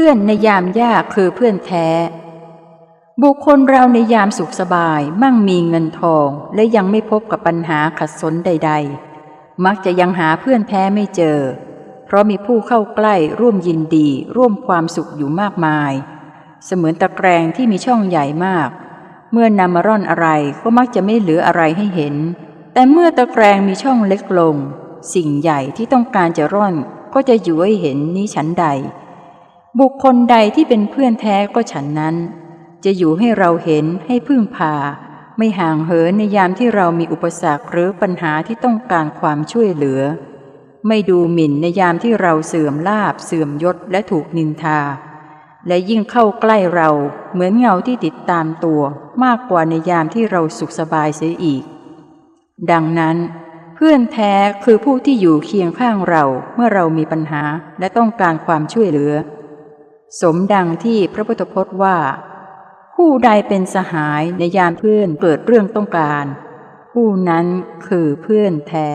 พื่อนในยามยากคือเพื่อนแท้ บุคคลเราในยามสุขสบายมั่งมีเงินทองและยังไม่พบกับปัญหาขัดสนใด ๆ มักจะยังหาเพื่อนแท้ไม่เจอ เพราะมีผู้เข้าใกล้ร่วมยินดีร่วมความสุขอยู่มากมาย เสมือนตะแกรงที่มีช่องใหญ่มาก เมื่อนำมาร่อนอะไรก็มักจะไม่เหลืออะไรให้เห็น แต่เมื่อตะแกรงมีช่องเล็กลง สิ่งใหญ่ที่ต้องการจะร่อนก็จะอยู่ให้เห็นนี้ฉันใด บุคคลใดที่เป็นเพื่อนแท้ก็ฉันนั้น จะอยู่ให้เราเห็นให้พึ่งพา ไม่ห่างเหินในยามที่เรามีอุปสรรคหรือปัญหาที่ต้องการความช่วยเหลือ ไม่ดูหมิ่นในยามที่เราเสื่อมลาบเสื่อมยศและถูกนินทา และยิ่งเข้าใกล้เราเหมือนเงาที่ติดตามตัว มากกว่าในยามที่เราสุขสบายเสียอีก ดังนั้นเพื่อนแท้คือผู้ที่อยู่เคียงข้างเราเมื่อเรามีปัญหาและต้องการความช่วยเหลือ สมดังที่พระพุทธพจน์ว่า ผู้ใดเป็นสหายในยามเพื่อนเกิดเรื่องต้องการ ผู้นั้นคือเพื่อนแท้